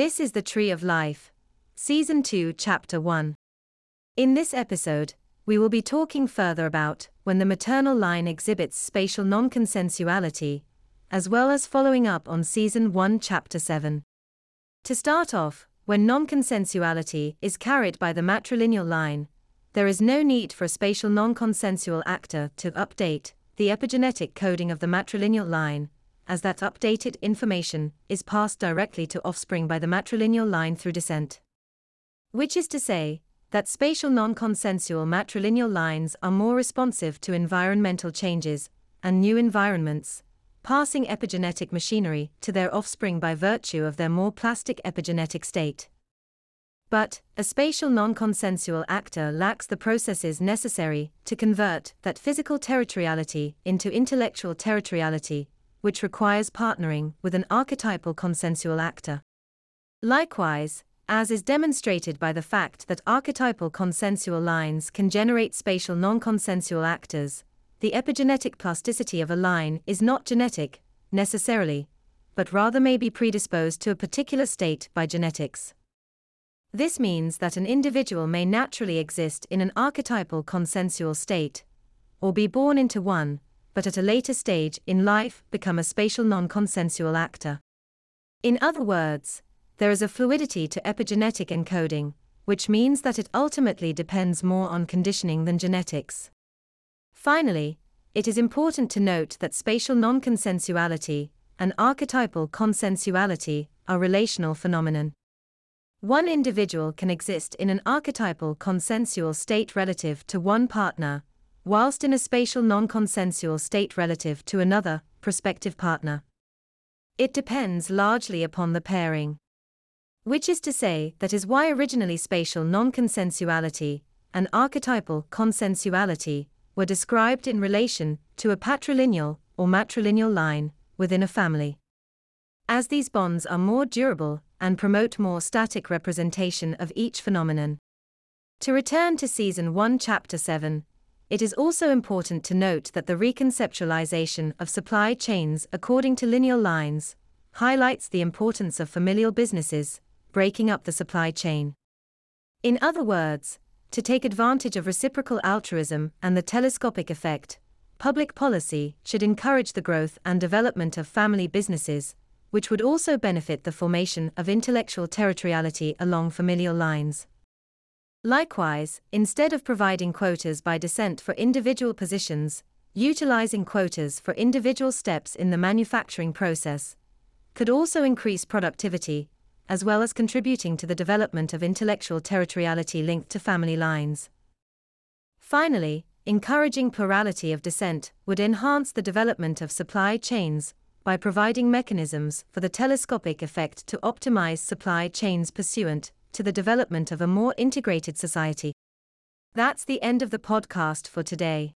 This is the Tree of Life, Season 2, Chapter 1. In this episode, we will be talking further about when the maternal line exhibits spatial non consensuality, as well as following up on Season 1, Chapter 7. To start off, when non consensuality is carried by the matrilineal line, there is no need for a spatial non consensual actor to update the epigenetic coding of the matrilineal line, as that updated information is passed directly to offspring by the matrilineal line through descent. Which is to say, that spatial non consensual matrilineal lines are more responsive to environmental changes and new environments, passing epigenetic machinery to their offspring by virtue of their more plastic epigenetic state. But, a spatial non consensual actor lacks the processes necessary to convert that physical territoriality into intellectual territoriality, which requires partnering with an archetypal consensual actor. Likewise, as is demonstrated by the fact that archetypal consensual lines can generate spatial non consensual actors, the epigenetic plasticity of a line is not genetic, necessarily, but rather may be predisposed to a particular state by genetics. This means that an individual may naturally exist in an archetypal consensual state, or be born into one, but at a later stage in life become a spatial non consensual actor. In other words, there is a fluidity to epigenetic encoding, which means that it ultimately depends more on conditioning than genetics. Finally, it is important to note that spatial non consensuality and archetypal consensuality are relational phenomenon. One individual can exist in an archetypal consensual state relative to one partner, whilst in a spatial non consensual state relative to another, prospective partner. It depends largely upon the pairing. Which is to say, that is why originally spatial non consensuality and archetypal consensuality were described in relation to a patrilineal or matrilineal line within a family. As these bonds are more durable and promote more static representation of each phenomenon. To return to Season 1, Chapter 7, it is also important to note that the reconceptualization of supply chains according to lineal lines highlights the importance of familial businesses breaking up the supply chain. In other words, to take advantage of reciprocal altruism and the telescopic effect, public policy should encourage the growth and development of family businesses which would also benefit the formation of intellectual territoriality along familial lines. Likewise, instead of providing quotas by descent for individual positions, utilizing quotas for individual steps in the manufacturing process could also increase productivity, as well as contributing to the development of intellectual territoriality linked to family lines. Finally, encouraging plurality of descent would enhance the development of supply chains by providing mechanisms for the telescopic effect to optimize supply chains pursuant to the development of a more integrated society. That's the end of the podcast for today.